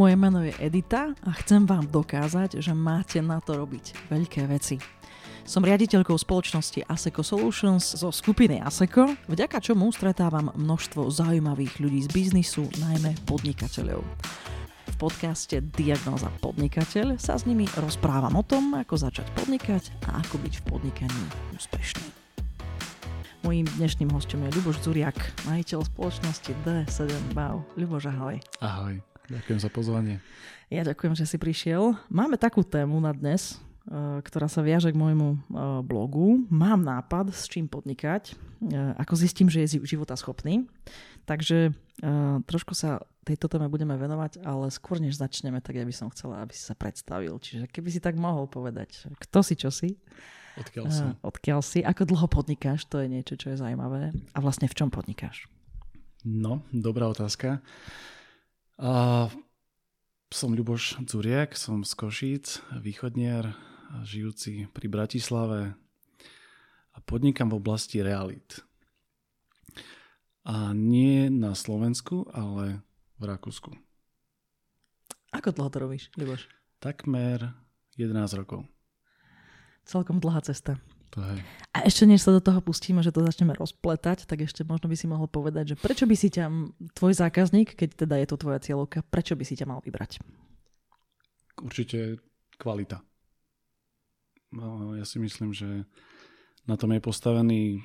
Moje meno je Edita a chcem vám dokázať, že máte na to robiť veľké veci. Som riaditeľkou spoločnosti Aseco Solutions zo skupiny Aseco, vďaka čomu stretávam množstvo zaujímavých ľudí z biznisu, najmä podnikateľov. V podcaste Diagnóza podnikateľ sa s nimi rozprávam o tom, ako začať podnikať a ako byť v podnikaní úspešný. Mojím dnešným hostom je Ľuboš Zuriak, majiteľ spoločnosti D7 BAU. Ľuboš, ahoj. Ahoj. Ďakujem za pozvanie. Ja ďakujem, že si prišiel. Máme takú tému na dnes, eh, ktorá sa viaže k môjmu eh, blogu. Mám nápad, s čím podnikať, eh, ako zistím, že je života schopný. Takže trošku sa tejto téme budeme venovať, ale skôr než začneme, tak ja by som chcela, aby si sa predstavil. Čiže keby si tak mohol povedať, kto si, čo si. Odkiaľ si. Odkiaľ si, ako dlho podnikáš, to je niečo, čo je zaujímavé. A vlastne v čom podnikáš? No, dobrá otázka. A som Ľuboš Dzuriak, som z Košíc, východniar, žijúci pri Bratislave a podnikam v oblasti realit. A nie na Slovensku, ale v Rakúsku. Ako dlho to robíš, Ľuboš? Takmer 11 rokov. Celkom dlhá cesta. To je. A ešte než sa do toho pustíme, že to začneme rozpletať, tak ešte možno by si mohol povedať, že prečo by si ťa tvoj zákazník, keď teda je to tvoja cieľovka, prečo by si ťa mal vybrať? Určite kvalita. No, ja si myslím, že na tom je postavený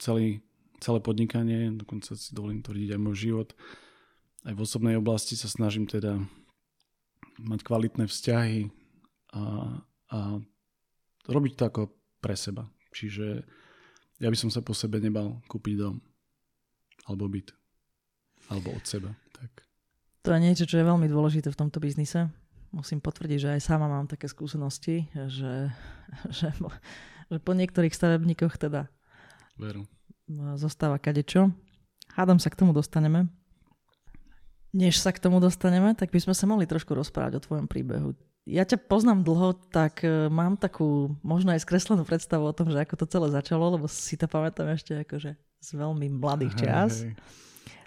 celý, celé podnikanie, dokonca si dovolím tvrdiť aj môj život. Aj v osobnej oblasti sa snažím teda mať kvalitné vzťahy a, a robiť to ako pre seba. Čiže ja by som sa po sebe nebal kúpiť dom. Alebo byt. Alebo od seba. Tak. To je niečo, čo je veľmi dôležité v tomto biznise. Musím potvrdiť, že aj sama mám také skúsenosti, že, že, že po niektorých stavebníkoch teda Veru. zostáva kadečo. Hádam sa k tomu dostaneme. Než sa k tomu dostaneme, tak by sme sa mohli trošku rozprávať o tvojom príbehu ja ťa poznám dlho, tak uh, mám takú možno aj skreslenú predstavu o tom, že ako to celé začalo, lebo si to pamätám ešte akože z veľmi mladých čas. Hej, hej.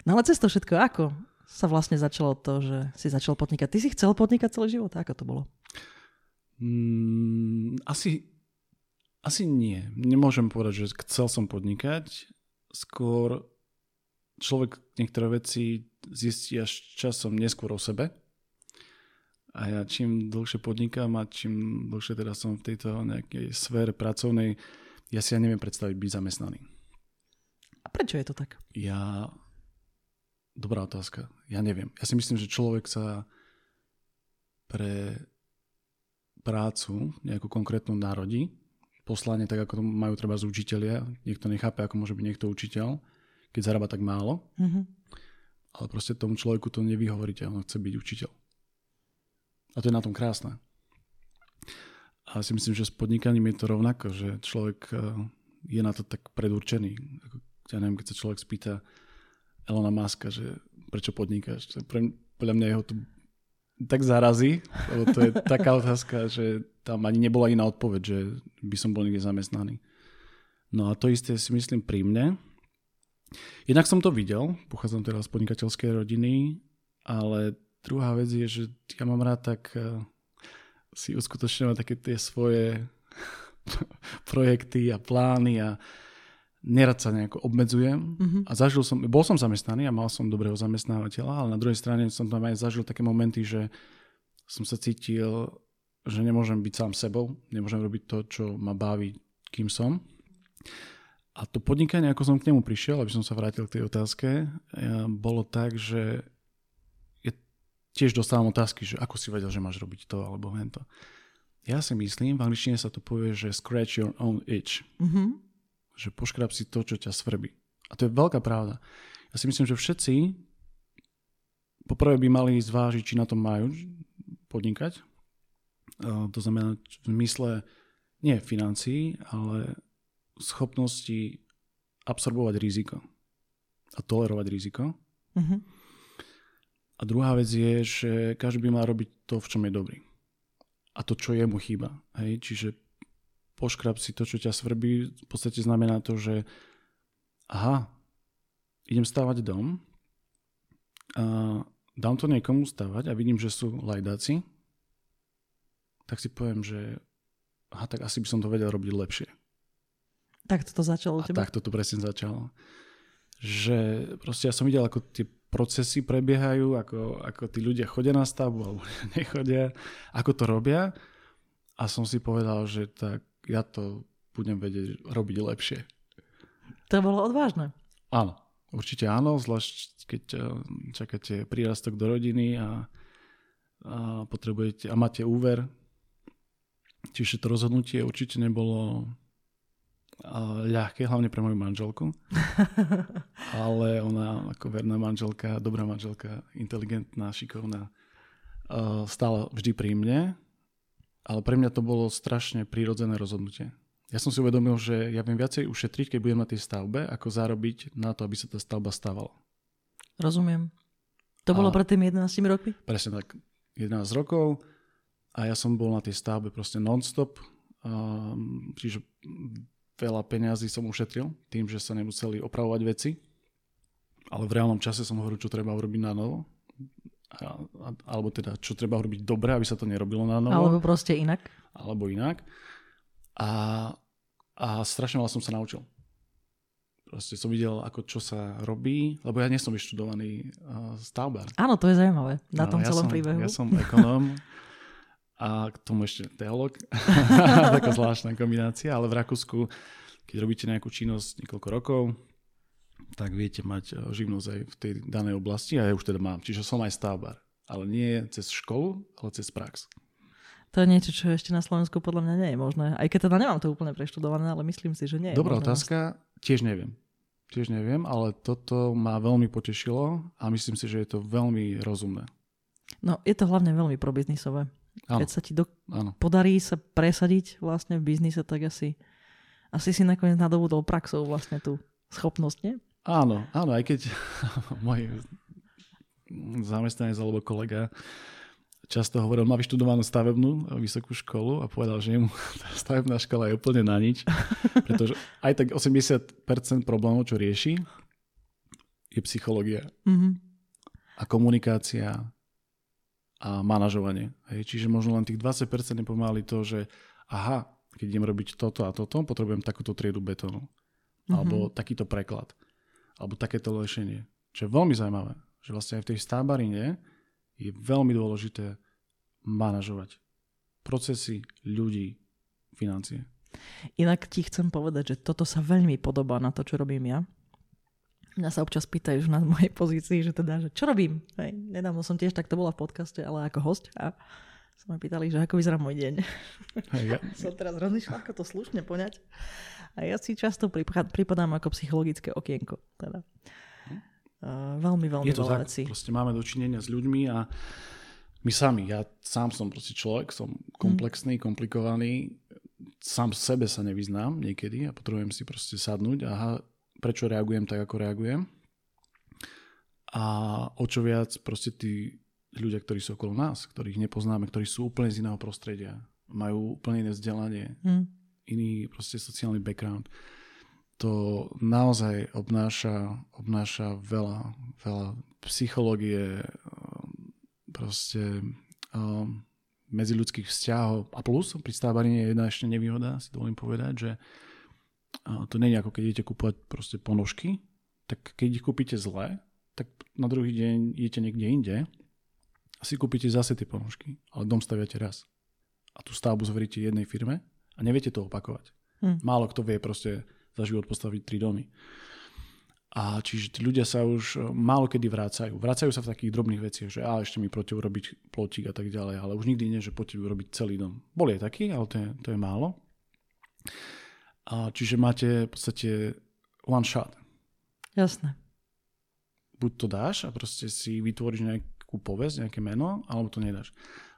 No ale cez to všetko, ako sa vlastne začalo to, že si začal podnikať? Ty si chcel podnikať celý život? Ako to bolo? Mm, asi, asi nie. Nemôžem povedať, že chcel som podnikať. Skôr človek niektoré veci zistí až časom neskôr o sebe a ja čím dlhšie podnikám a čím dlhšie teda som v tejto nejakej sfére pracovnej, ja si ja neviem predstaviť byť zamestnaný. A prečo je to tak? Ja... Dobrá otázka. Ja neviem. Ja si myslím, že človek sa pre prácu nejakú konkrétnu narodí, poslanie tak, ako to majú treba z učiteľia. Niekto nechápe, ako môže byť niekto učiteľ, keď zarába tak málo. Mm-hmm. Ale proste tomu človeku to nevyhovoríte, on chce byť učiteľ. A to je na tom krásne. A si myslím, že s podnikaním je to rovnako, že človek eh, je na to tak predurčený. Ja neviem, keď sa človek spýta Elona Muska, že prečo podnikáš. Pre, podľa mňa jeho to tak zarazí, lebo to je taká otázka, že tam ani nebola iná odpoveď, že by som bol niekde zamestnaný. No a to isté si myslím pri mne. Jednak som to videl, pochádzam teraz z podnikateľskej rodiny, ale Druhá vec je, že ja mám rád tak uh, si uskutočňovať také tie svoje projekty a plány a nerad sa nejako obmedzujem mm-hmm. a zažil som, bol som zamestnaný a mal som dobrého zamestnávateľa, ale na druhej strane som tam aj zažil také momenty, že som sa cítil, že nemôžem byť sám sebou, nemôžem robiť to, čo ma baví, kým som. A to podnikanie, ako som k nemu prišiel, aby som sa vrátil k tej otázke, eh, bolo tak, že tiež dostávam otázky, že ako si vedel, že máš robiť to alebo hento. Ja si myslím, v angličtine sa to povie, že scratch your own itch. Mm-hmm. Že poškrab si to, čo ťa svrbí. A to je veľká pravda. Ja si myslím, že všetci poprvé by mali zvážiť, či na tom majú podnikať. To znamená v zmysle nie financií, ale schopnosti absorbovať riziko a tolerovať riziko. Mm-hmm. A druhá vec je, že každý by mal robiť to, v čom je dobrý. A to, čo jemu chýba. Hej? Čiže poškrab si to, čo ťa svrbí, v podstate znamená to, že aha, idem stávať dom a dám to niekomu stavať a vidím, že sú lajdáci, tak si poviem, že aha, tak asi by som to vedel robiť lepšie. Tak to začalo u teba? tak to presne začalo. Že proste ja som videl, ako tie procesy prebiehajú, ako, ako tí ľudia chodia na stavbu alebo nechodia, ako to robia a som si povedal, že tak ja to budem vedieť robiť lepšie. To bolo odvážne. Áno, určite áno, zvlášť keď eh, čakáte prírastok do rodiny a, a potrebujete a máte úver. Čiže to rozhodnutie určite nebolo ľahké, hlavne pre moju manželku. Ale ona ako verná manželka, dobrá manželka, inteligentná, šikovná, eh, stála vždy pri mne. Ale pre mňa to bolo strašne prírodzené rozhodnutie. Ja som si uvedomil, že ja viem viacej ušetriť, keď budem na tej stavbe, ako zarobiť na to, aby sa tá stavba stávala. Rozumiem. To bolo pred tými 11 rokmi? Presne tak. 11 rokov a ja som bol na tej stavbe proste non-stop. Um, čiže veľa peňazí som ušetril tým, že sa nemuseli opravovať veci. Ale v reálnom čase som hovoril, čo treba urobiť na novo. A, a, alebo teda, čo treba urobiť dobre, aby sa to nerobilo na novo. Alebo proste inak. Alebo inak. A, a strašne veľa som sa naučil. Proste som videl, ako čo sa robí, lebo ja nie som vyštudovaný uh, stavbár. Áno, to je zaujímavé na tom ja celom som, príbehu. Ja som ekonóm a k tomu ešte teolog. Taká zvláštna kombinácia, ale v Rakúsku, keď robíte nejakú činnosť niekoľko rokov, tak viete mať živnosť aj v tej danej oblasti a ja už teda mám. Čiže som aj stavbár. Ale nie cez školu, ale cez prax. To je niečo, čo ešte na Slovensku podľa mňa nie je možné. Aj keď teda nemám to úplne preštudované, ale myslím si, že nie Dobrá otázka, tiež neviem. Tiež neviem, ale toto ma veľmi potešilo a myslím si, že je to veľmi rozumné. No, je to hlavne veľmi probiznisové. Áno. Keď sa ti do... podarí sa presadiť vlastne v biznise, tak asi, asi si nakoniec nadobudol praxou vlastne tú schopnosť, nie? Áno, áno, aj keď môj zamestnanec alebo kolega často hovoril, má vyštudovanú stavebnú vysokú školu a povedal, že mu tá stavebná škola je úplne na nič, pretože aj tak 80% problémov, čo rieši, je psychológia mm-hmm. a komunikácia a manažovanie. Hej, čiže možno len tých 20% je pomaly to, že aha, keď idem robiť toto a toto, potrebujem takúto triedu betónu. Mm-hmm. Alebo takýto preklad. Alebo takéto lešenie. Čo je veľmi zaujímavé. Že vlastne aj v tej stavbarine je veľmi dôležité manažovať procesy, ľudí, financie. Inak ti chcem povedať, že toto sa veľmi podobá na to, čo robím ja. Mňa sa občas pýtajú na mojej pozícii, že teda, že čo robím? Hej, nedávno som tiež takto bola v podcaste, ale ako host a sa ma pýtali, že ako vyzerá môj deň. Hej, ja. som teraz rozmýšľal, ako to slušne poňať. A ja si často pripadám ako psychologické okienko. Teda. Uh, veľmi, veľmi Je to tak, proste máme dočinenia s ľuďmi a my sami, ja sám som proste človek, som komplexný, mm. komplikovaný, sám sebe sa nevyznám niekedy a potrebujem si proste sadnúť a prečo reagujem tak, ako reagujem. A o čo viac proste tí ľudia, ktorí sú okolo nás, ktorých nepoznáme, ktorí sú úplne z iného prostredia, majú úplne iné vzdelanie, mm. iný proste sociálny background to naozaj obnáša, obnáša veľa, veľa psychológie, um, proste um, medziludských vzťahov. A plus pri stávaní je jedna ešte nevýhoda, si dovolím povedať, že to nie je ako keď idete kúpovať proste ponožky, tak keď ich kúpite zle, tak na druhý deň idete niekde inde a si kúpite zase tie ponožky, ale dom staviate raz. A tú stavbu zveríte jednej firme a neviete to opakovať. Hm. Málo kto vie proste za život postaviť tri domy. A čiže tí ľudia sa už e, málo kedy vrácajú. Vrácajú sa v takých drobných veciach, že a ešte mi proti urobiť plotík a tak ďalej, ale už nikdy nie, že poďte urobiť celý dom. Boli aj taký, ale to je, to je málo. A čiže máte v podstate one shot. Jasné. Buď to dáš a proste si vytvoríš nejakú povesť, nejaké meno, alebo to nedáš.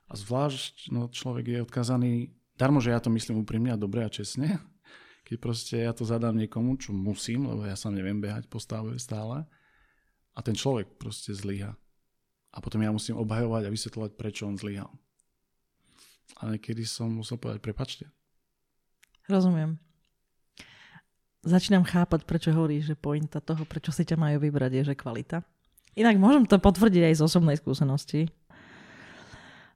A zvlášť no, človek je odkazaný, darmo, že ja to myslím úprimne a dobre a čestne, keď proste ja to zadám niekomu, čo musím, lebo ja sa neviem behať po stave stále a ten človek proste zlyha. A potom ja musím obhajovať a vysvetľovať, prečo on zlyhal. A niekedy som musel povedať, prepačte. Rozumiem. Začínam chápať, prečo hovoríš, že pointa toho, prečo si ťa majú vybrať, je, že kvalita. Inak môžem to potvrdiť aj z osobnej skúsenosti.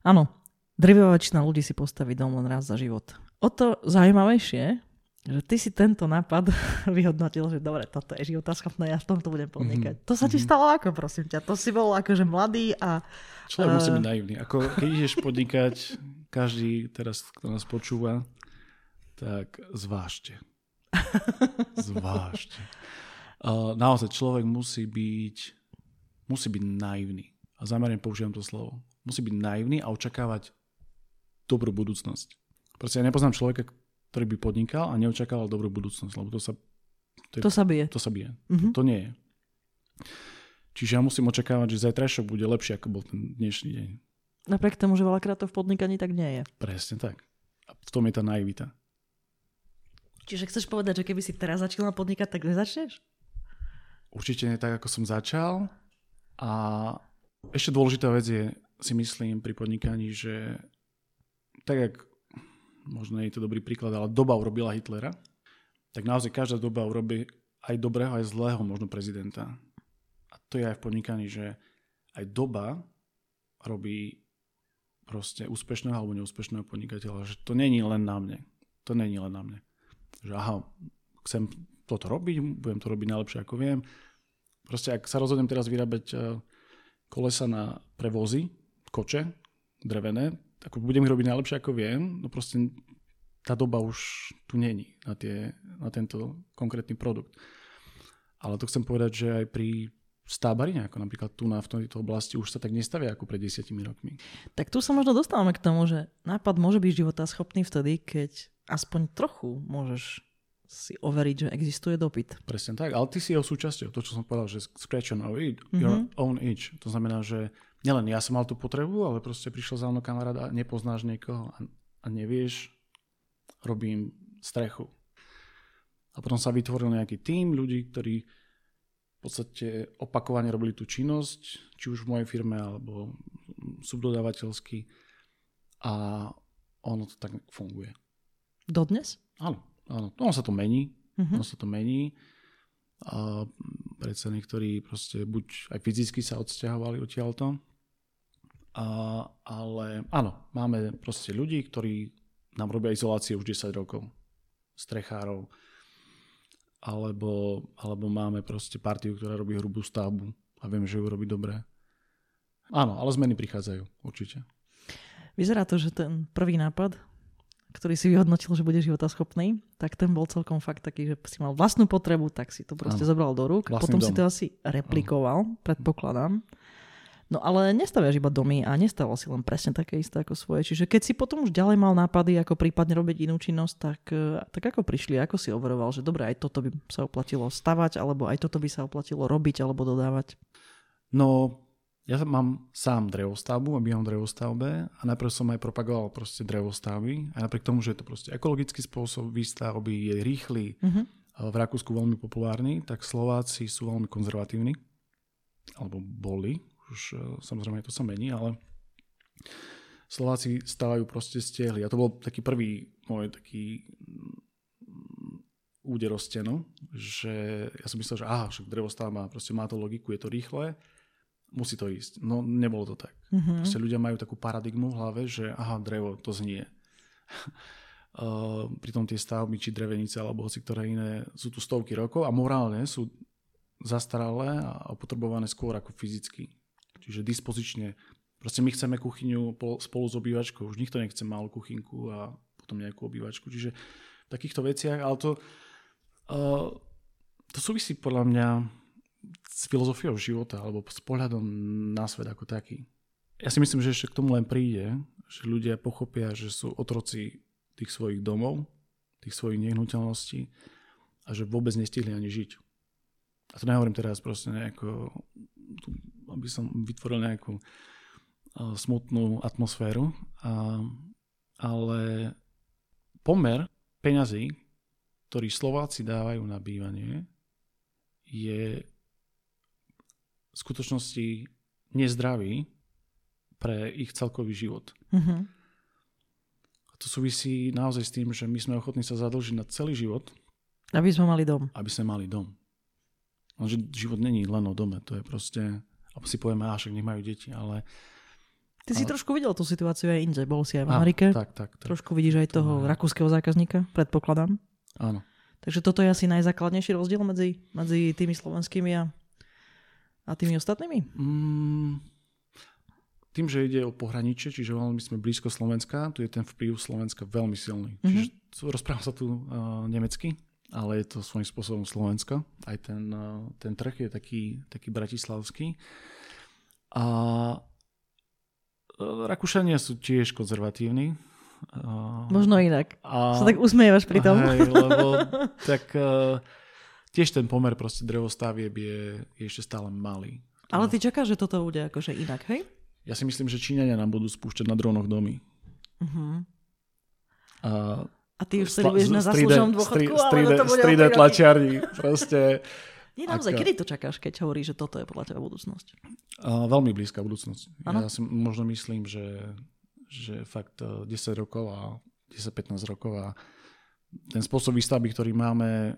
Áno, drvivá väčšina ľudí si postaví dom len raz za život. O to zaujímavejšie, že ty si tento nápad vyhodnotil, že dobre, toto je životaschopné, ja v tomto budem podnikať. Mm-hmm. To sa ti mhm. stalo ako, prosím ťa? To si bol akože mladý a... Človek uh... musí byť naivný. Ako keď ideš podnikať, každý teraz, kto nás počúva, tak zvážte. Uh, naozaj človek musí byť musí byť naivný. A zamerne používam to slovo. Musí byť naivný a očakávať dobrú budúcnosť. Proste ja nepoznám človeka, ktorý by podnikal a neočakával dobrú budúcnosť, lebo to sa... To, je, to sa bije. To sa bije. Mm-hmm. To, to nie je. Čiže ja musím očakávať, že zajtrajšok bude lepšie, ako bol ten dnešný deň. Napriek tomu, že veľakrát to v podnikaní tak nie je. Presne tak. A v tom je tá naivita. Čiže chceš povedať, že keby si teraz začal podnikať, tak nezačneš? Určite nie tak, ako som začal. A ešte dôležitá vec je, si myslím, pri podnikaní, že tak, jak možno je to dobrý príklad, ale doba urobila Hitlera, tak naozaj každá doba urobí aj dobrého, aj zlého možno prezidenta. A to je aj v podnikaní, že aj doba robí proste úspešného alebo neúspešného podnikateľa. Že to není len na mne. To není len na mne. Že aha, chcem toto robiť, budem to robiť najlepšie ako viem. Proste ak sa rozhodnem teraz vyrábať eh, kolesa na prevozy, koče, drevené, ako budem ich robiť najlepšie ako viem, no proste tá doba už tu není na, tie, na tento konkrétny produkt. Ale to chcem povedať, že aj pri stábarine, ako napríklad tu na v tejto oblasti, už sa tak nestavia ako pred desiatimi rokmi. Tak tu sa možno dostávame k tomu, že nápad môže byť schopný vtedy, keď aspoň trochu môžeš si overiť, že existuje dopyt. Presne tak, ale ty si jeho súčasťou, to čo som povedal, že scratch on your, mm-hmm. your own itch. To znamená, že nielen ja som mal tú potrebu, ale proste prišiel za mnou kamarát a nepoznáš niekoho a, a nevieš, robím strechu. A potom sa vytvoril nejaký tým ľudí, ktorí v podstate opakovane robili tú činnosť, či už v mojej firme, alebo subdodávateľsky. A ono to tak funguje. Dodnes? Áno, áno. Ono sa to mení. Uh-huh. Ono sa to mení. A predsa niektorí proste buď aj fyzicky sa odsťahovali odtiaľto, a, ale áno, máme proste ľudí, ktorí nám robia izolácie už 10 rokov. Strechárov. Alebo, alebo máme proste partiu, ktorá robí hrubú stavbu a viem, že ju robí dobre. Áno, ale zmeny prichádzajú, určite. Vyzerá to, že ten prvý nápad, ktorý si vyhodnotil, že bude životaschopný, tak ten bol celkom fakt taký, že si mal vlastnú potrebu, tak si to proste ano. zobral do rúk. Vlastný Potom dom. si to asi replikoval, ano. predpokladám. No ale nestaviaš iba domy a nestaval si len presne také isté ako svoje. Čiže keď si potom už ďalej mal nápady, ako prípadne robiť inú činnosť, tak, e, tak ako prišli, ako si overoval, že dobre, aj toto by sa oplatilo stavať, alebo aj toto by sa oplatilo robiť alebo dodávať? No, ja mám sám drevostavbu a bývam v drevostavbe a najprv som aj propagoval proste drevostavby a napriek tomu, že je to proste ekologický spôsob výstavby, je rýchly, uh-huh. v Rakúsku veľmi populárny, tak Slováci sú veľmi konzervatívni, alebo boli, už e, samozrejme to sa mení, ale Slováci stávajú proste stehli. A to bol taký prvý môj taký mm, úder o stenu, že ja som myslel, že aha, však drevostav má, proste má to logiku, je to rýchle, musí to ísť. No nebolo to tak. Mm-hmm. Proste ľudia majú takú paradigmu v hlave, že aha, drevo, to znie. uh, pritom tie stavby, či drevenice, alebo hoci ktoré iné, sú tu stovky rokov a morálne sú zastaralé a opotrebované skôr ako fyzicky. Čiže dispozične. Proste my chceme kuchyňu spolu s obývačkou. Už nikto nechce malú kuchynku a potom nejakú obývačku. Čiže v takýchto veciach, ale to, uh, to súvisí podľa mňa s filozofiou života alebo s pohľadom na svet ako taký. Ja si myslím, že ešte k tomu len príde, že ľudia pochopia, že sú otroci tých svojich domov, tých svojich nehnuteľností a že vôbec nestihli ani žiť. A to nehovorím teraz proste nejako aby som vytvoril nejakú smutnú atmosféru. A, ale pomer peňazí, ktorý Slováci dávajú na bývanie, je v skutočnosti nezdravý pre ich celkový život. Mm-hmm. A to súvisí naozaj s tým, že my sme ochotní sa zadlžiť na celý život. Aby sme mali dom. Aby sme mali dom. Lenže život není len o dome, to je proste A si povieme, a však nech majú deti, ale... Ty si ale... trošku videl tú situáciu aj inde, bol si aj v Á, Amerike. tak, tak, tak. Trošku vidíš aj toho To je- rakúskeho zákazníka, predpokladám. Áno. Takže toto je asi najzákladnejší rozdiel medzi, medzi tými slovenskými a, a tými ostatnými? Mm, tým, že ide o pohraničie, čiže veľmi sme blízko Slovenska, tu je ten vplyv Slovenska veľmi silný. Mhm. Čiže rozprávam sa tu uh, nemecky, ale je to svojím spôsobom Slovensko. Aj ten, uh, ten trh je taký, taký bratislavský. A uh, Rakúšania sú tiež konzervatívni. Možno inak. a, Sa tak usmievaš pri tom. Hej, lebo tak uh, tiež ten pomer proste drevostavieb je, je ešte stále malý. Ale ty čakáš, že toto bude akože inak, hej? Ja si myslím, že Číňania nám budú spúšťať na dronoch domy. Uh-huh. A A ty už budeš na z 3D zaslúženom dôchodku, 3D ale to bude 3D o tri roky. tlačiarni. Proste Nie, naozaj, Aká- kedy to čakáš, keď hovoríš, že toto je podľa teba budúcnosť? a veľmi blízka budúcnosť. Áno. Ja si možno myslím, že, že fakt eh, 10 rokov a 10-15 rokov a ten spôsob výstavby, ktorý máme,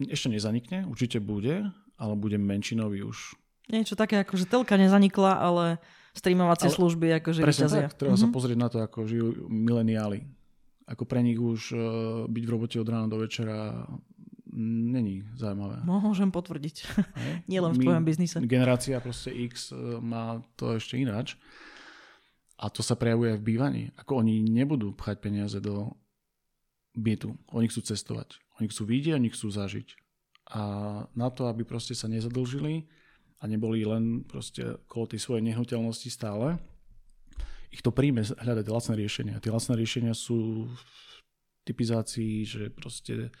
ešte nezanikne, určite bude, ale bude menšinový už. Niečo také, ako že telka nezanikla, ale streamovacie Ale- služby akože Presne vyťazia. tak, treba sa Mhm. pozrieť na to, ako žijú mileniáli. Ako pre nich už uh, byť v robote od rána do večera není zaujímavé. Môžem potvrdiť. Hej? Nielen v My- tvojom biznise. Generácia proste X e, má to ešte ináč. A to sa prejavuje v bývaní. Ako oni nebudú pchať peniaze do bytu. Oni chcú cestovať. Oni chcú vidieť, oni chcú zažiť. A na to, aby proste sa nezadlžili a neboli len proste kolo tej svojej nehnuteľnosti stále, ich to príjme hľadať lacné riešenia. Tie lacné riešenia sú v typizácii, že proste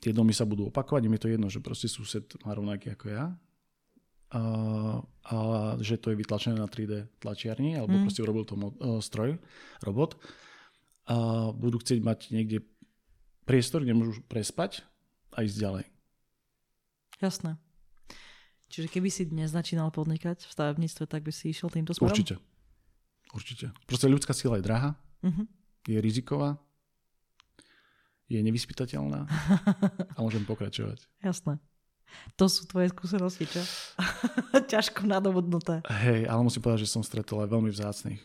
tie domy sa budú opakovať, im je to jedno, že proste sused má rovnaký ako ja, a, a že to je vytlačené na 3D tlačiarni, alebo Mm. proste urobil to mo- uh, stroj, robot. A budú chcieť mať niekde priestor, kde môžu prespať a ísť ďalej. Jasné. Čiže keby si dnes začínal podnikať v stavebníctve, tak by si išiel týmto smerom? Určite. Určite. Proste ľudská sila je drahá, Uh-huh. je riziková, je nevyspytateľná a môžem pokračovať. Jasné. To sú tvoje skúsenosti, čo? Ťažko nadobudnuté. Hej, ale musím povedať, že som stretol aj veľmi vzácných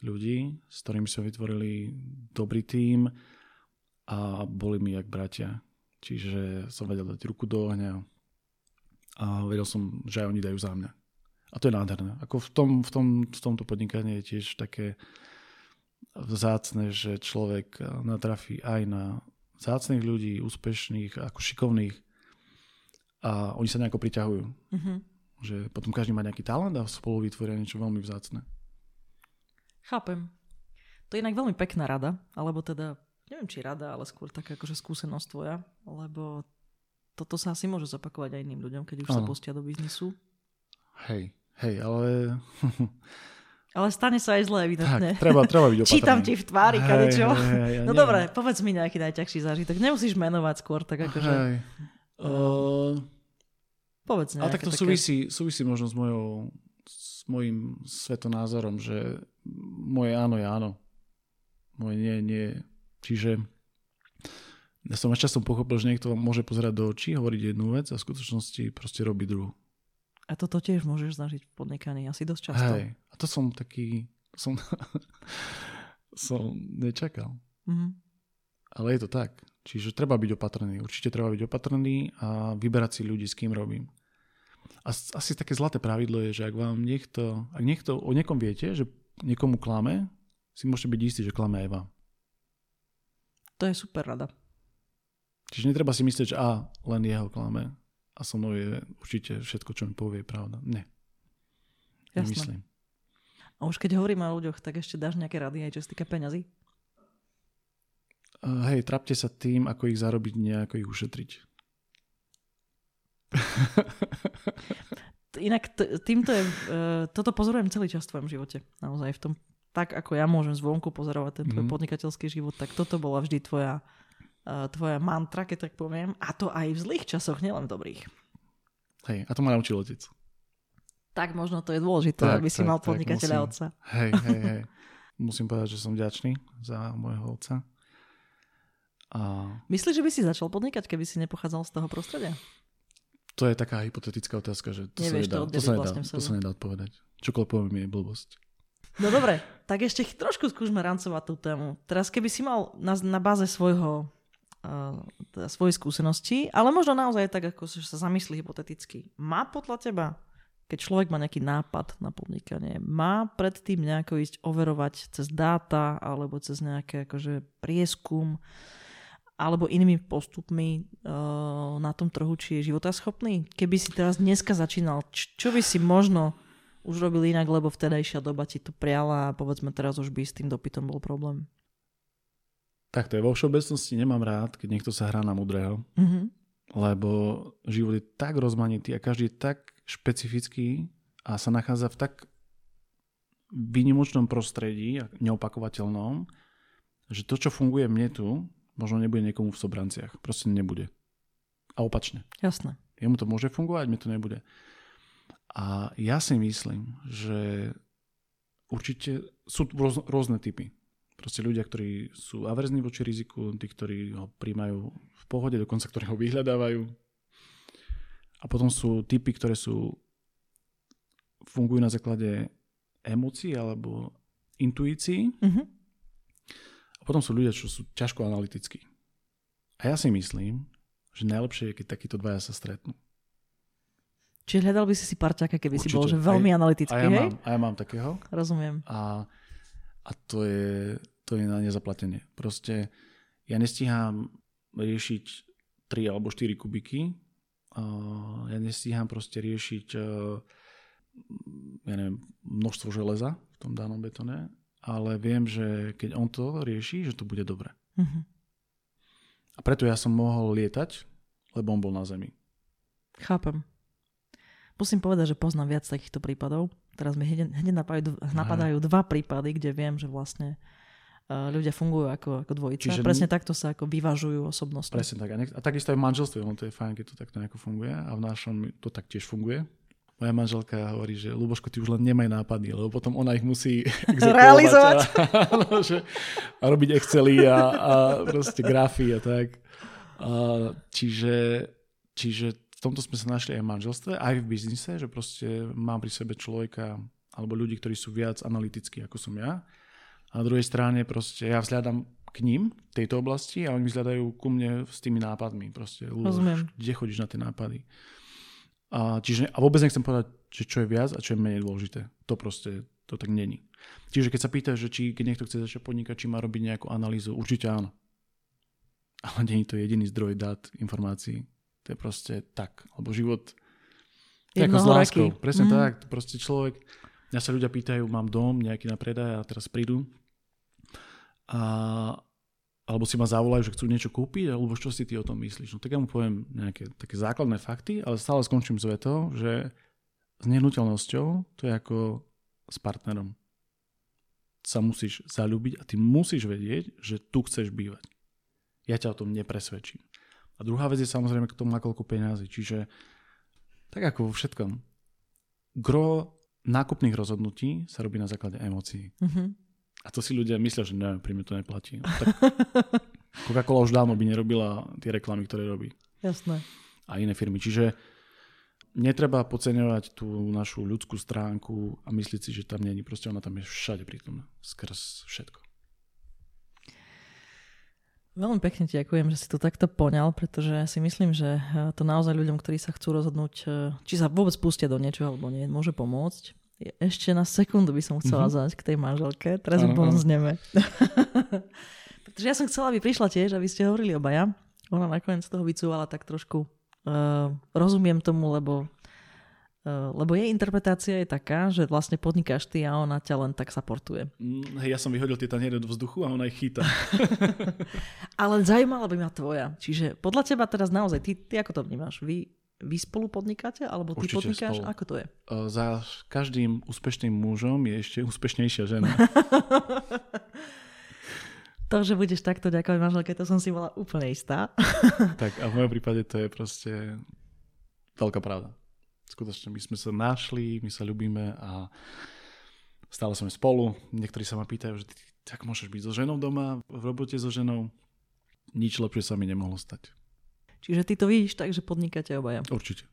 ľudí, s ktorými sme vytvorili dobrý tím a boli mi jak bratia. Čiže som vedel dať ruku do ohňa a vedel som, že aj oni dajú za mňa. A to je nádherné. Ako v, tom, v, tom, v tomto podnikaní je tiež také vzácne, že človek natrafí aj na vzácných ľudí, úspešných, ako šikovných a oni sa nejako priťahujú Uh-huh. že potom každý má nejaký talent a spolu vytvoria niečo veľmi vzácne. Chápem. To je inak veľmi pekná rada, alebo teda, neviem či rada, ale skôr taká akože skúsenosť tvoja, lebo toto sa asi môže zopakovať aj iným ľuďom, keď už sa Áno. pustia do biznisu. Hej, hej, ale Ale stane sa aj zle, evidentne. tak, treba, treba byť opatrný. Čítam ti v tvári, kadečo. Hej, hej, hej, ja No neviem. dobre, povedz mi nejaký najťažší zážitok. Nemusíš menovať skôr, tak akože Hej. Uh, povedz ale nejaké tak to také. súvisí, súvisí možno s mojou s mojim svetonázorom, že moje áno je áno. Moje nie, nie. Čiže ja som až časom pochopil, že niekto môže pozerať do očí, hovoriť jednu vec a v skutočnosti proste robí druhú. A toto tiež môžeš zažiť v podnikaní asi dosť často. Hej, a to som taký, som, som nečakal. Mhm. Ale je to tak. Čiže treba byť opatrný. Určite treba byť opatrný a vyberať si ľudí, s kým robím. A asi také zlaté pravidlo je, že ak vám niekto, ak niekto o niekom viete, že niekomu klame, si môžete byť istí, že klame aj vám. To je super rada. Čiže netreba si myslieť, že a, len jeho klame a so mnou je určite všetko, čo mi povie, pravda. Nie. Jasné. Nemyslím. A už keď hovoríme o ľuďoch, tak ešte dáš nejaké rady aj čo sa týka peňazí? Uh, hej, trapte sa tým, ako ich zarobiť, nie ako ich ušetriť. Inak t- týmto je, uh, toto pozorujem celý čas v tvojom živote. Naozaj v tom, tak ako ja môžem zvonku pozorovať ten tvoj Mhm. podnikateľský život, tak toto bola vždy tvoja, uh, tvoja mantra, keď tak poviem. A to aj v zlých časoch, nielen v dobrých. Hej, a to ma naučil otec. Tak možno to je dôležité, Tak, aby si tak, mal tak, podnikateľa musím. otca. Hej, hej, hej. Musím povedať, že som vďačný za môjho otca. A Myslíš, že by si začal podnikať, keby si nepochádzal z toho prostredia? to je taká hypotetická otázka, že to Nevieš sa nedá, to to, sa nedá, vlastne to sa nedá odpovedať. Čokoľvek poviem je blbosť. No dobre, tak ešte trošku skúsme rancovať tú tému. Teraz keby si mal na, na báze svojho uh, teda svojej skúsenosti, ale možno naozaj tak, ako sa zamyslí hypoteticky. Má podľa teba, keď človek má nejaký nápad na podnikanie, má predtým nejako ísť overovať cez dáta alebo cez nejaké akože prieskum alebo inými postupmi uh, na tom trhu, či je životaschopný? Keby si teraz dneska začínal, čo by si možno už robil inak, lebo vtedajšia doba ti to priala a povedzme teraz už by s tým dopytom bol problém. Tak to je vo všeobecnosti nemám rád, keď niekto sa hrá na mudrého, Mm-hmm. lebo život je tak rozmanitý a každý je tak špecifický a sa nachádza v tak výnimočnom prostredí, a neopakovateľnom, že to, čo funguje mne tu, možno nebude niekomu v Sobranciach. Proste nebude. A opačne. Jasné. Jemu to môže fungovať, mne to nebude. A ja si myslím, že určite sú rôz, rôzne typy. Proste ľudia, ktorí sú averzní voči riziku, tí, ktorí ho príjmajú v pohode, dokonca ktorí ho vyhľadávajú. A potom sú typy, ktoré sú fungujú na základe emócií alebo intuícií. Mm-hmm. A potom sú ľudia, čo sú ťažko analytickí. A ja si myslím, že najlepšie je, keď takíto dvaja sa stretnú. Čiže hľadal by si si parťaka, keby si Určite. bol že veľmi Aj- analytický, A ja, hej? mám, a ja mám takého. Rozumiem. A, a to, je, to je na nezaplatenie. Proste ja nestíham riešiť 3 alebo 4 kubiky. Uh, ja nestíham proste riešiť uh, ja neviem, množstvo železa v tom danom betone, ale viem, že keď on to rieši, že to bude dobre. Mhm. A preto ja som mohol lietať, lebo on bol na zemi. Chápem. Musím povedať, že poznám viac takýchto prípadov. Teraz mi hneď, hneď napadajú, napadajú dva prípady, kde viem, že vlastne uh, ľudia fungujú ako, ako dvojica. Čiže- Presne takto sa ako vyvažujú osobnosti. Presne tak. A, nech, a takisto aj v manželstve, ono to je fajn, keď to takto nejako funguje a v našom to taktiež funguje. Moja manželka hovorí, že Luboško, ty už len nemaj nápady, lebo potom ona ich musí Realizovať. A, áno, že, a robiť Excely a, a proste grafy a tak. A, čiže, čiže tomto sme sa našli aj v manželstve, aj v biznise, že proste mám pri sebe človeka alebo ľudí, ktorí sú viac analytickí ako som ja. A na druhej strane proste ja vzhľadám k ním v tejto oblasti a oni vzhľadajú ku mne s tými nápadmi. Proste, Rozumiem. kde chodíš na tie nápady? A, čiže, a vôbec nechcem povedať, že čo je viac a čo je menej dôležité. To proste, to tak není. Čiže keď sa pýtaš, že či keď niekto chce začať podnikať, či má robiť nejakú analýzu, určite áno. Ale nie je to jediný zdroj dát, informácií. To je proste tak. Lebo život je ako s láskou. Presne Mhm. tak. Proste človek, mňa sa ľudia pýtajú, mám dom nejaký na predaj a teraz prídu a alebo si ma zavolajú, že chcú niečo kúpiť, alebo čo si ty o tom myslíš. No tak ja mu poviem nejaké také základné fakty, ale stále skončím s vetou, že s nehnuteľnosťou to je ako s partnerom. Sa musíš zalúbiť a ty musíš vedieť, že tu chceš bývať. Ja ťa o tom nepresvedčím. A druhá vec je samozrejme k tomu, nakoľko peniazy. Čiže tak ako vo všetkom. Gro nákupných rozhodnutí sa robí na základe emócií. Mhm. A to si ľudia myslia, že ne, pri mne to neplatí. No, tak Coca-Cola už dávno by nerobila tie reklamy, ktoré robí. Jasné. A iné firmy. Čiže netreba podceňovať tú našu ľudskú stránku a myslieť si, že tam není. Proste ona tam je všade prítomná. Skrz všetko. Veľmi pekne ti ďakujem, že si to takto poňal, pretože si myslím, že eh, to naozaj ľuďom, ktorí sa chcú rozhodnúť, eh, či sa vôbec pustia do niečoho alebo nie, môže pomôcť. Ešte na sekundu by som chcela Mhm. mm-hmm. k tej manželke. Teraz ju bonzneme. pretože ja som chcela, aby prišla tiež, aby ste hovorili obaja. Ona nakoniec toho vycúvala tak trošku. Uh, rozumiem tomu, lebo lebo jej interpretácia je taká, že vlastne podnikáš ty a ona ťa len tak supportuje. Mm, Hej, ja som vyhodil tie taniere do vzduchu a ona ich chytá. Ale zaujímala by ma tvoja. Čiže podľa teba teraz naozaj, ty, ty ako to vnímaš? Vy, vy spolu podnikáte? Alebo ty Určite podnikáš? spolu. Ako to je? E, Za každým úspešným mužom je ešte úspešnejšia žena. To, že budeš takto ďakovať manželke, to som si bola úplne istá. tak a v mojom prípade to je proste veľká pravda. Skutočne my sme sa našli, my sa ľubíme a stále sme spolu. Niektorí sa ma pýtajú, že ty tak môžeš byť so ženou doma, v robote so ženou. Nič lepšie sa mi nemohlo stať. Čiže ty to vidíš tak, že podnikáte obaja. Určite.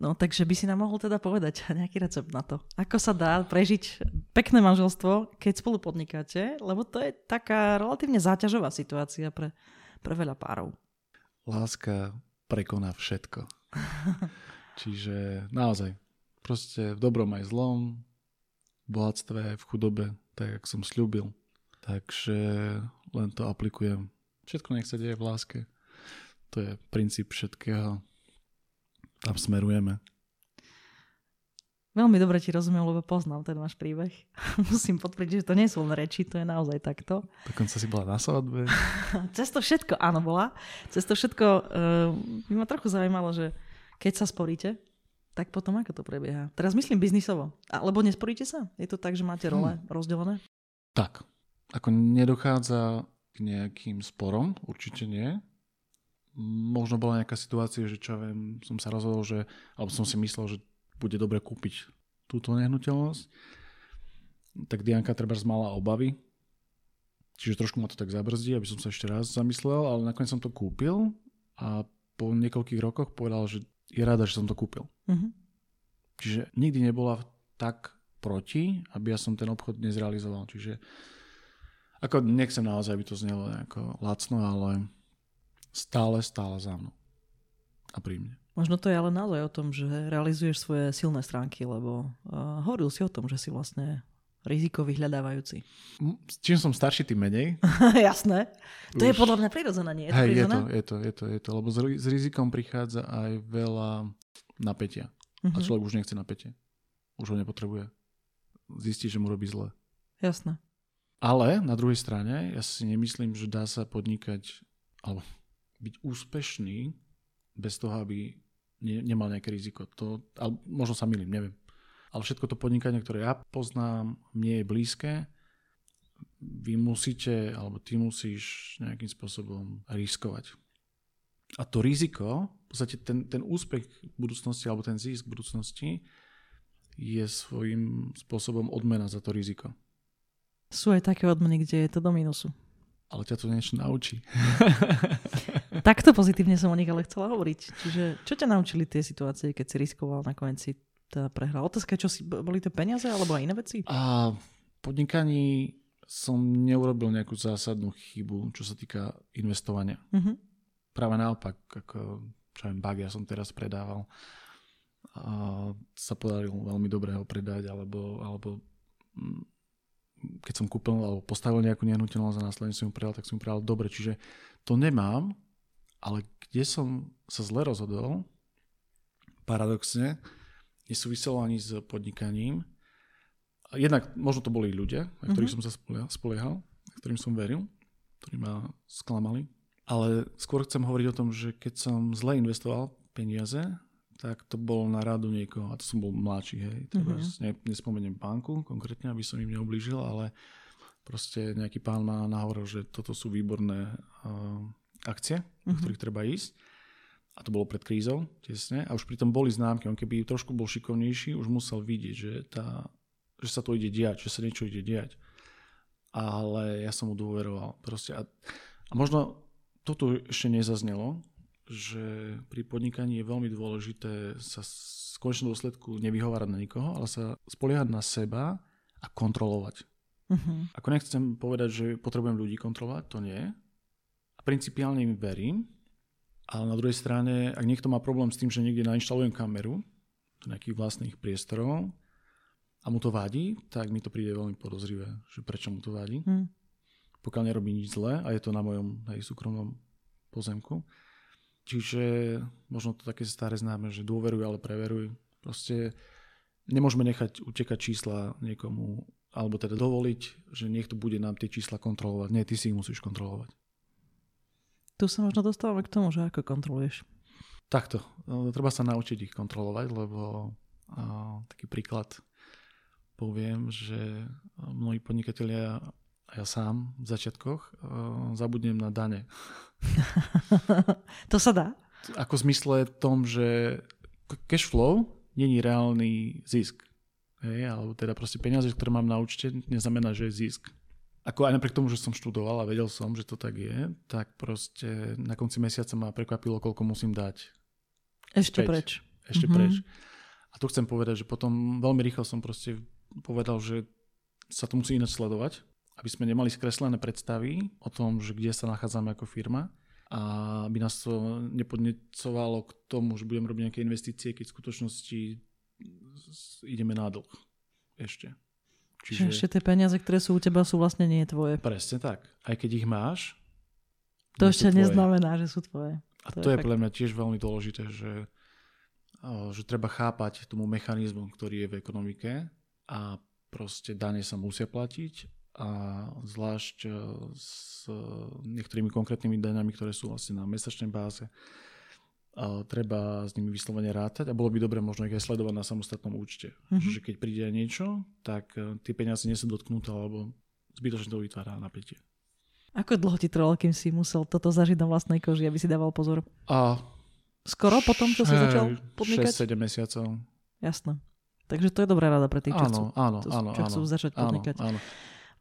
No, takže by si nám mohol teda povedať nejaký recept na to. Ako sa dá prežiť pekné manželstvo, keď spolu podnikáte, lebo to je taká relatívne záťažová situácia pre, pre veľa párov. Láska prekoná všetko. Čiže naozaj, proste v dobrom aj zlom, v bohatstve, v chudobe, tak ako som slúbil. Takže len to aplikujem. Všetko nech sa deje v láske. To je princíp všetkého tam smerujeme. Veľmi dobre ti rozumiem, lebo poznám ten váš príbeh. Musím potvrdiť, že to nie sú len reči, to je naozaj takto. Dokonca si bola na svadbe. Cez to všetko, áno, bola. Cez to všetko uh, by ma trochu zaujímalo, že keď sa sporíte, tak potom ako to prebieha? Teraz myslím biznisovo. Alebo nesporíte sa? Je to tak, že máte role hmm. rozdelené? Tak. Ako nedochádza k nejakým sporom, určite nie možno bola nejaká situácia, že čo viem, som sa rozhodol, že, alebo som si myslel, že bude dobre kúpiť túto nehnuteľnosť. Tak Dianka treba mala obavy, čiže trošku ma to tak zabrzdí, aby som sa ešte raz zamyslel, ale nakoniec som to kúpil a po niekoľkých rokoch povedal, že je rada, že som to kúpil. Uh-huh. Čiže nikdy nebola tak proti, aby ja som ten obchod nezrealizoval. Čiže ako nechcem naozaj, aby to znelo nejako lacno, ale stále, stále za mnou. A pri mne. Možno to je ale naozaj o tom, že realizuješ svoje silné stránky, lebo uh, hovoril si o tom, že si vlastne riziko vyhľadávajúci. Čím som starší, tým menej. Jasné. To Už... je podľa mňa prirodzené, nie? Je, Hej, je to, je to, je to, je to, lebo s, s rizikom prichádza aj veľa napätia. Uh-huh. A mhm. človek už nechce napätie. Už ho nepotrebuje. Zistí, že mu robí zle. Jasné. Ale na druhej strane, ja si nemyslím, že dá sa podnikať, alebo byť úspešný bez toho, aby ne, nemal nejaké riziko. To, ale možno sa milím, neviem. Ale všetko to podnikanie, ktoré ja poznám, mne je blízke. Vy musíte, alebo ty musíš nejakým spôsobom riskovať. A to riziko, v podstate ten, ten úspech budúcnosti, alebo ten zisk budúcnosti, je svojím spôsobom odmena za to riziko. Sú aj také odmeny, kde je to do minusu. Ale ťa to niečo naučí. Takto pozitívne som o nich ale chcela hovoriť. Čiže čo ťa naučili tie situácie, keď si riskoval nakoniec si teda prehral? Otázka, čo si, boli to peniaze alebo aj iné veci? A podnikaní som neurobil nejakú zásadnú chybu, čo sa týka investovania. Uh-huh. Práve naopak, ako čo viem, bug ja som teraz predával a sa podarilo veľmi dobre ho predať, alebo, alebo mm, keď som kúpil alebo postavil nejakú nehnuteľnosť a následne som ju predal, tak som ju predal dobre. Čiže to nemám, ale kde som sa zle rozhodol, paradoxne, nesúviselo ani s podnikaním. Jednak možno to boli ľudia, na ktorých uh-huh. som sa spoliehal, ktorým som veril, ktorí ma sklamali. Ale skôr chcem hovoriť o tom, že keď som zle investoval peniaze, tak to bolo na radu niekoho, a to som bol mladší, hej. uh-huh. ne, nespomeniem banku konkrétne, aby som im neublížil, ale proste nejaký pán ma nahovoril, že toto sú výborné uh, akcie, uh-huh. do mhm. ktorých treba ísť. A to bolo pred krízou, tesne. A už pritom boli známky. On keby trošku bol šikovnejší, už musel vidieť, že, tá, že sa to ide diať, že sa niečo ide diať. Ale ja som mu dôveroval. Proste a, a možno toto ešte nezaznelo, že pri podnikaní je veľmi dôležité sa v konečnom dôsledku nevyhovárať na nikoho, ale sa spoliehať na seba a kontrolovať. Uh-huh. Ako nechcem povedať, že potrebujem ľudí kontrolovať, to nie principiálne im verím, ale na druhej strane, ak niekto má problém s tým, že niekde nainštalujem kameru do nejakých vlastných priestorov a mu to vadí, tak mi to príde veľmi podozrivé, že prečo mu to vadí. Hmm. Pokiaľ nerobí nič zlé a je to na mojom hej, súkromnom pozemku. Čiže možno to také staré známe, že dôveruj, ale preveruj. Proste nemôžeme nechať utekať čísla niekomu, alebo teda dovoliť, že niekto bude nám tie čísla kontrolovať. Nie, ty si ich musíš kontrolovať. Tu sa možno dostávame k tomu, že ako kontroluješ. Takto. No, treba sa naučiť ich kontrolovať, lebo a, taký príklad poviem, že mnohí podnikatelia a ja sám v začiatkoch a, zabudnem na dane. to sa dá? Ako v zmysle tom, že cash flow není reálny zisk. Hej, alebo teda proste peniaze, ktoré mám na účte, neznamená, že je zisk ako aj napriek tomu, že som študoval a vedel som, že to tak je, tak proste na konci mesiaca ma prekvapilo, koľko musím dať. Ešte späť. preč. ešte mm-hmm. preč. A tu chcem povedať, že potom veľmi rýchlo som proste povedal, že sa to musí ináč sledovať, aby sme nemali skreslené predstavy o tom, že kde sa nachádzame ako firma a aby nás to nepodnecovalo k tomu, že budeme robiť nejaké investície, keď v skutočnosti ideme na dlh ešte. Čiže ešte tie peniaze, ktoré sú u teba, sú vlastne nie tvoje. Presne tak. Aj keď ich máš, to ešte neznamená, že sú tvoje. A to, to je, je podľa mňa tiež veľmi dôležité, že, že treba chápať tomu mechanizmu, ktorý je v ekonomike a proste dane sa musia platiť a zvlášť e, s niektorými konkrétnymi daňami, ktoré sú vlastne na mesačnej báze, a treba s nimi vyslovene rátať a bolo by dobre možno ich aj sledovať na samostatnom účte. Mm-hmm. Že keď príde niečo, tak e, tie peniaze nie sú dotknuté alebo zbytočne to vytvára napätie. Ako dlho ti trvalo, kým si musel toto zažiť na vlastnej koži, aby si dával pozor? A Skoro po tom, čo si začal podnikať? 6-7 mesiacov. Jasné. Takže to je dobrá rada pre tých, čo, áno, chcú, áno, áno, čo chcú áno, začať podnikať. Áno.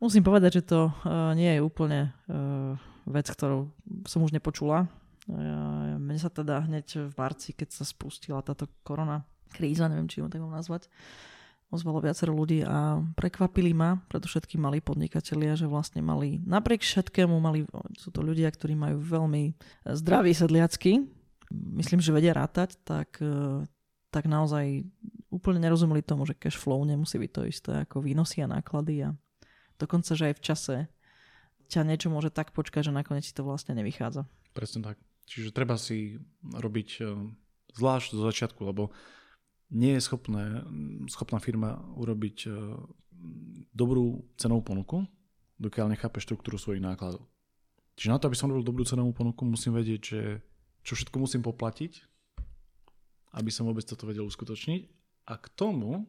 Musím povedať, že to uh, nie je úplne uh, vec, ktorú som už nepočula. Uh, mne sa teda hneď v marci, keď sa spustila táto korona kríza, neviem, či ju tak mám nazvať, ozvalo viacero ľudí a prekvapili ma, predovšetkým mali podnikatelia, že vlastne mali, napriek všetkému mali, sú to ľudia, ktorí majú veľmi zdravý sedliacky, myslím, že vedia rátať, tak tak naozaj úplne nerozumeli tomu, že cash flow nemusí byť to isté ako výnosy a náklady a dokonca, že aj v čase ťa niečo môže tak počkať, že nakoniec ti to vlastne nevychádza. Presne tak. Čiže treba si robiť e, zvlášť do začiatku, lebo nie je schopné, schopná firma urobiť e, dobrú cenovú ponuku, dokiaľ nechápe štruktúru svojich nákladov. Čiže na to, aby som robil dobrú cenovú ponuku, musím vedieť, že čo všetko musím poplatiť aby som vôbec toto vedel uskutočniť. A k tomu...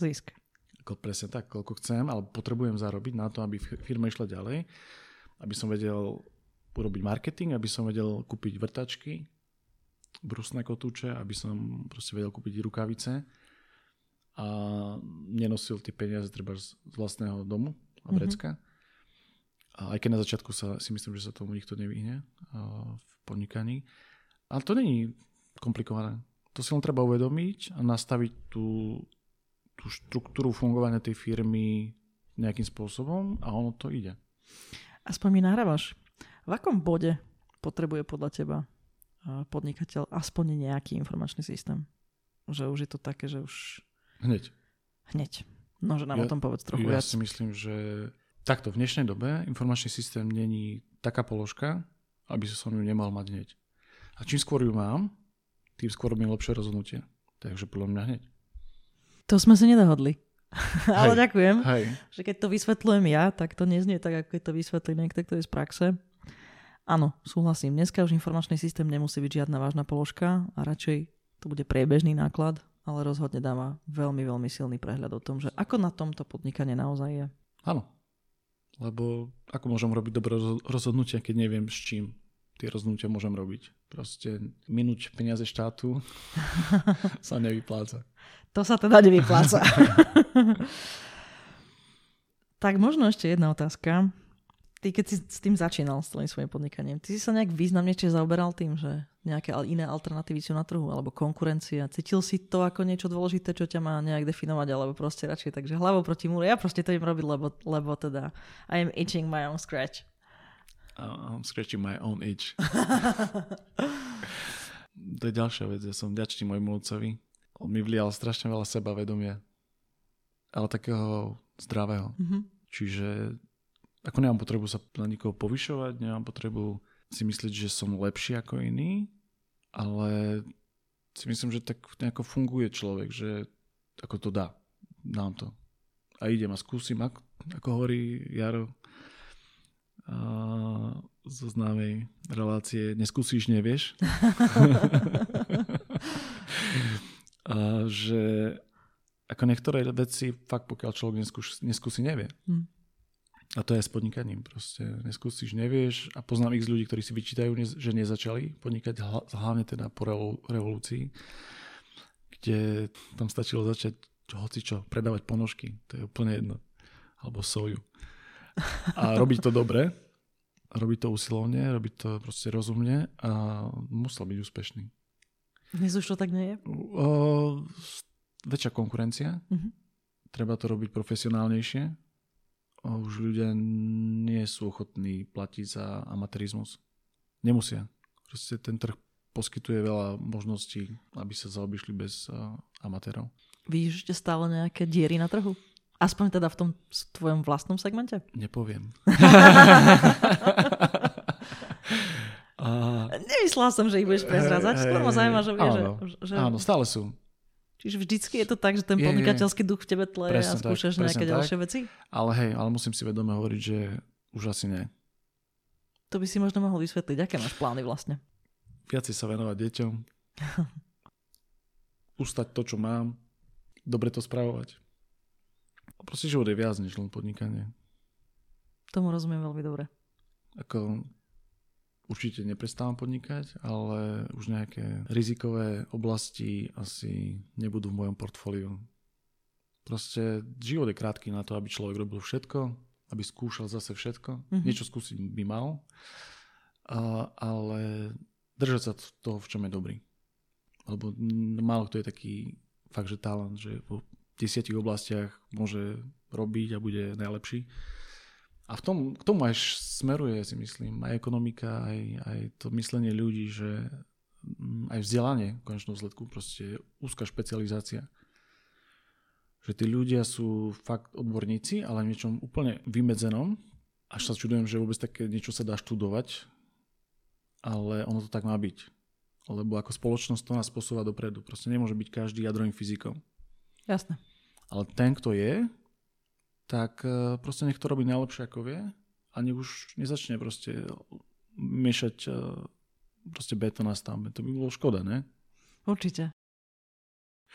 Zisk. Ako presne tak, koľko chcem, ale potrebujem zarobiť na to, aby firma išla ďalej, aby som vedel urobiť marketing, aby som vedel kúpiť vrtačky, brusné kotúče, aby som proste vedel kúpiť rukavice a nenosil tie peniaze treba z vlastného domu a mhm. vrecka. Mm-hmm. A aj keď na začiatku sa, si myslím, že sa tomu nikto nevyhne v podnikaní. Ale to není komplikované. To si len treba uvedomiť a nastaviť tú, tú štruktúru fungovania tej firmy nejakým spôsobom a ono to ide. Aspoň mi nahrávaš. V akom bode potrebuje podľa teba podnikateľ aspoň nejaký informačný systém? Že už je to také, že už... Hneď. Hneď. No, že nám ja, o tom povedz trochu ja viac. Ja si myslím, že takto v dnešnej dobe informačný systém není taká položka, aby som ju nemal mať hneď. A čím skôr ju mám, tým skôr robím lepšie rozhodnutie. Takže podľa mňa hneď. To sme sa nedohodli. Ale hej, ďakujem, hej. že keď to vysvetľujem ja, tak to neznie tak, ako keď to vysvetlí niekto, kto je z praxe. Áno, súhlasím. Dneska už informačný systém nemusí byť žiadna vážna položka a radšej to bude priebežný náklad, ale rozhodne dáva veľmi, veľmi silný prehľad o tom, že ako na tomto podnikanie naozaj je. Áno, lebo ako môžem robiť dobré rozhodnutia, keď neviem s čím tie rozhodnutia môžem robiť. Proste minúť peniaze štátu sa nevypláca. To sa teda nevypláca. tak možno ešte jedna otázka. Ty keď si s tým začínal, s tým svojim podnikaním, ty si sa nejak významne ešte zaoberal tým, že nejaké iné alternatívy sú na trhu, alebo konkurencia. Cítil si to ako niečo dôležité, čo ťa má nejak definovať, alebo proste radšej takže hlavou proti múru. Ja proste to idem robiť, lebo, lebo teda I am itching my own scratch. I'm scratching my own itch. to je ďalšia vec. Ja som vďačný môjmu otcovi. On mi vlial strašne veľa sebavedomia. Ale takého zdravého. Mm-hmm. Čiže ako nemám potrebu sa na nikoho povyšovať, nemám potrebu si myslieť, že som lepší ako iný, ale si myslím, že tak nejako funguje človek, že ako to dá. Dám to. A idem a skúsim, ako, ako hovorí Jaro, zo známej relácie Neskúsiš, nevieš. a že ako niektoré veci fakt pokiaľ človek neskúsi, neskúsi nevie. Hmm. A to je s podnikaním. Proste neskúsiš, nevieš a poznám ich z ľudí, ktorí si vyčítajú, že nezačali podnikať, hlavne teda po revolúcii, kde tam stačilo začať hoci čo, predávať ponožky, to je úplne jedno, alebo soju a robiť to dobre, robiť to usilovne, robiť to proste rozumne a musel byť úspešný. Dnes už to tak nie je? O, väčšia konkurencia. Uh-huh. Treba to robiť profesionálnejšie. Už ľudia nie sú ochotní platiť za amatérizmus. Nemusia. Proste ten trh poskytuje veľa možností, aby sa zaobišli bez amatérov. Vidíš ešte stále nejaké diery na trhu? Aspoň teda v tom tvojom vlastnom segmente? Nepoviem. A... Nemyslela som, že ich budeš prezrázať. Skôr ma zaujíma, že, áno, že, že... Áno, stále sú. Čiže vždycky je to tak, že ten podnikateľský duch v tebe tleje a skúšaš tak, nejaké tak. ďalšie veci? Ale hej, ale musím si vedome hovoriť, že už asi nie. To by si možno mohol vysvetliť. Aké máš plány vlastne? Viacej sa venovať deťom. Ustať to, čo mám. Dobre to spravovať. Proste život je viac než len podnikanie. Tomu rozumiem veľmi dobre. Ako určite neprestávam podnikať, ale už nejaké rizikové oblasti asi nebudú v mojom portfóliu. Proste život je krátky na to, aby človek robil všetko, aby skúšal zase všetko. Mm-hmm. Niečo skúsiť by mal, a, ale držať sa toho, v čom je dobrý. Lebo málo kto je taký fakt, že talent, že vo desiatich oblastiach môže robiť a bude najlepší. A v tom, k tomu aj smeruje, si myslím, aj ekonomika, aj, aj to myslenie ľudí, že mm, aj vzdelanie v konečnom vzhľadku, proste úzka špecializácia. Že tí ľudia sú fakt odborníci, ale v niečom úplne vymedzenom. Až sa čudujem, že vôbec také niečo sa dá študovať, ale ono to tak má byť. Lebo ako spoločnosť to nás posúva dopredu. Proste nemôže byť každý jadrovým fyzikom. Jasné. Ale ten, kto je, tak e, proste nech to robí najlepšie ako vie a nech už nezačne proste miešať e, proste betón na stavbe. To by bolo škoda, ne? Určite.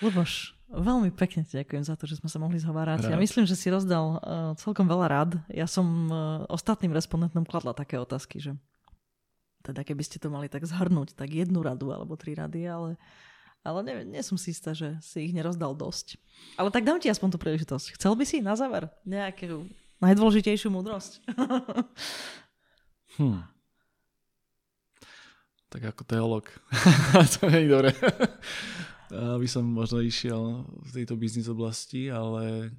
Luboš, veľmi pekne ti ďakujem za to, že sme sa mohli zhovárať. Rád. Ja myslím, že si rozdal uh, celkom veľa rád. Ja som uh, ostatným respondentom kladla také otázky, že teda keby ste to mali tak zhrnúť, tak jednu radu alebo tri rady, ale ale nie, nie som si istá, že si ich nerozdal dosť. Ale tak dám ti aspoň tú príležitosť. Chcel by si na záver nejakú najdôležitejšiu múdrosť? hm. Tak ako teolog. to nie je dobre. Aby som možno išiel v tejto biznis oblasti, ale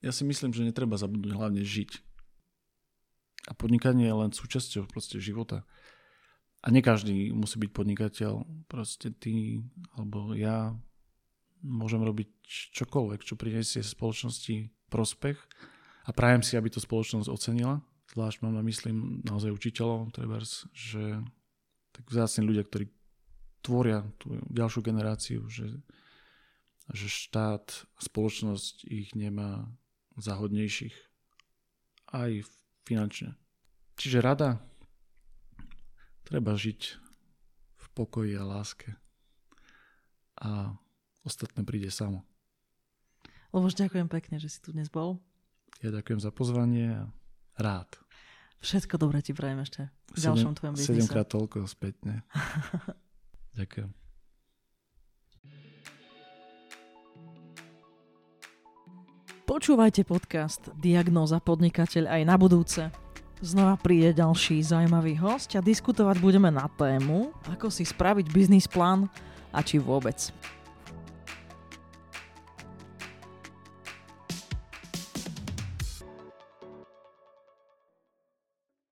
ja si myslím, že netreba zabudnúť hlavne žiť. A podnikanie je len súčasťou proste života. A nie každý musí byť podnikateľ. Proste ty alebo ja môžem robiť čokoľvek, čo prinesie spoločnosti prospech a prajem si, aby to spoločnosť ocenila. Zvlášť mám na mysli naozaj učiteľov, trebárs, že tak vzácni ľudia, ktorí tvoria tú ďalšiu generáciu, že, že štát spoločnosť ich nemá záhodnejších aj finančne. Čiže rada, Treba žiť v pokoji a láske. A ostatné príde samo. Luboš, ďakujem pekne, že si tu dnes bol. Ja ďakujem za pozvanie a rád. Všetko dobré ti prajem ešte v ďalšom tvojom biznise. Sedemkrát toľko spätne. ďakujem. Počúvajte podcast Diagnóza podnikateľ aj na budúce. Znova príde ďalší zaujímavý host a diskutovať budeme na tému, ako si spraviť biznis plán a či vôbec.